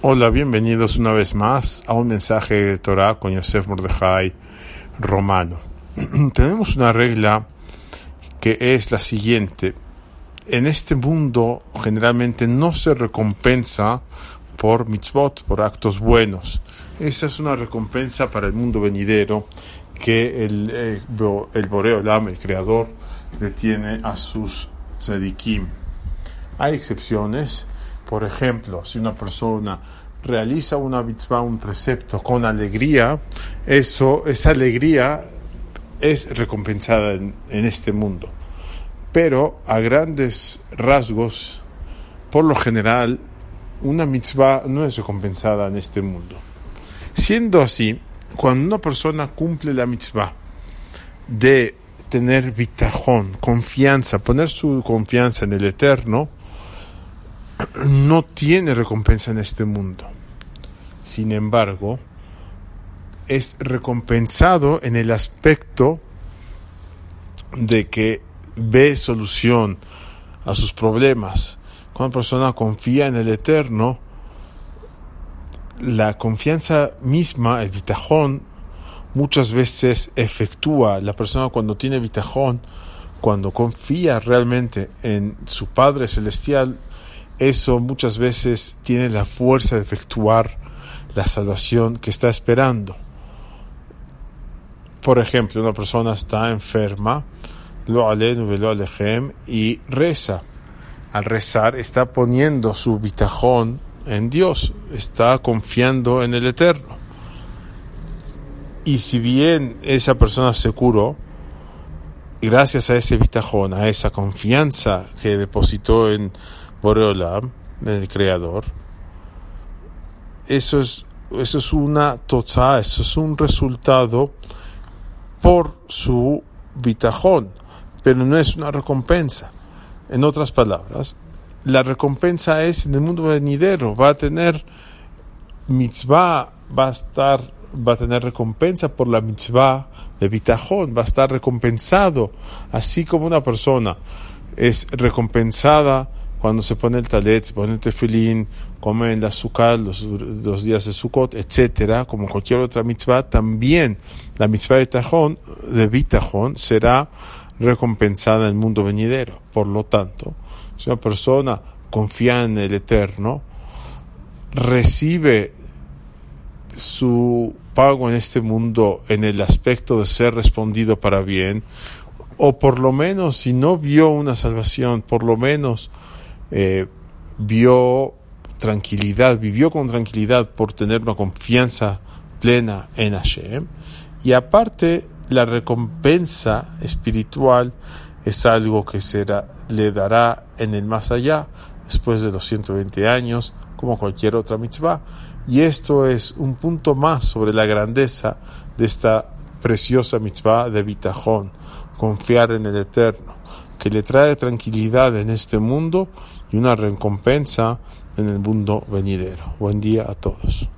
Hola, bienvenidos una vez más a un mensaje de Torah con Yosef Mordejai Romano. Tenemos una regla que es la siguiente. En este mundo generalmente no se recompensa por mitzvot, por actos buenos. Esa es una recompensa para el mundo venidero que el, eh, el Lam, el creador, le tiene a sus tzadikim. Hay excepciones por ejemplo, si una persona realiza una mitzvah, un precepto con alegría, eso, esa alegría es recompensada en, este mundo. Pero a grandes rasgos, por lo general, una mitzvah no es recompensada en este mundo. Siendo así, cuando una persona cumple la mitzvah de tener bitajón, confianza, poner su confianza en el Eterno, no tiene recompensa en este mundo. Sin embargo, es recompensado en el aspecto de que ve solución a sus problemas. Cuando una persona confía en el Eterno, la confianza misma, el bitajón, muchas veces efectúa. La persona cuando tiene bitajón, cuando confía realmente en su Padre Celestial, eso muchas veces tiene la fuerza de efectuar la salvación que está esperando. Por ejemplo, una persona está enferma, lo y reza. Al rezar está poniendo su bitajón en Dios, está confiando en el Eterno. Y si bien esa persona se curó, gracias a ese bitajón, a esa confianza que depositó en Boreolam, el creador, eso es, eso es una toza, eso es un resultado por su bitajón, pero no es una recompensa. En otras palabras, la recompensa es en el mundo venidero, va a tener mitzvah, va a estar, va a tener recompensa por la mitzvah de bitajón, va a estar recompensado, así como una persona es recompensada cuando se pone el talet, se pone el tefilín, come el azúcar los, los días de Sukkot, etcétera, como cualquier otra mitzvah, también la mitzvah de tajón, será recompensada en el mundo venidero. Por lo tanto, si una persona confía en el Eterno, recibe su pago en este mundo en el aspecto de ser respondido para bien, o por lo menos si no vio una salvación, por lo menos eh, vio tranquilidad, vivió con tranquilidad por tener una confianza plena en Hashem. Y aparte, la recompensa espiritual es algo que será, le dará en el más allá, después de los 120 años, como cualquier otra mitzvah. Y esto es un punto más sobre la grandeza de esta preciosa mitzvah de Bitajón, confiar en el Eterno, que le trae tranquilidad en este mundo y una recompensa en el mundo venidero. Buen día a todos.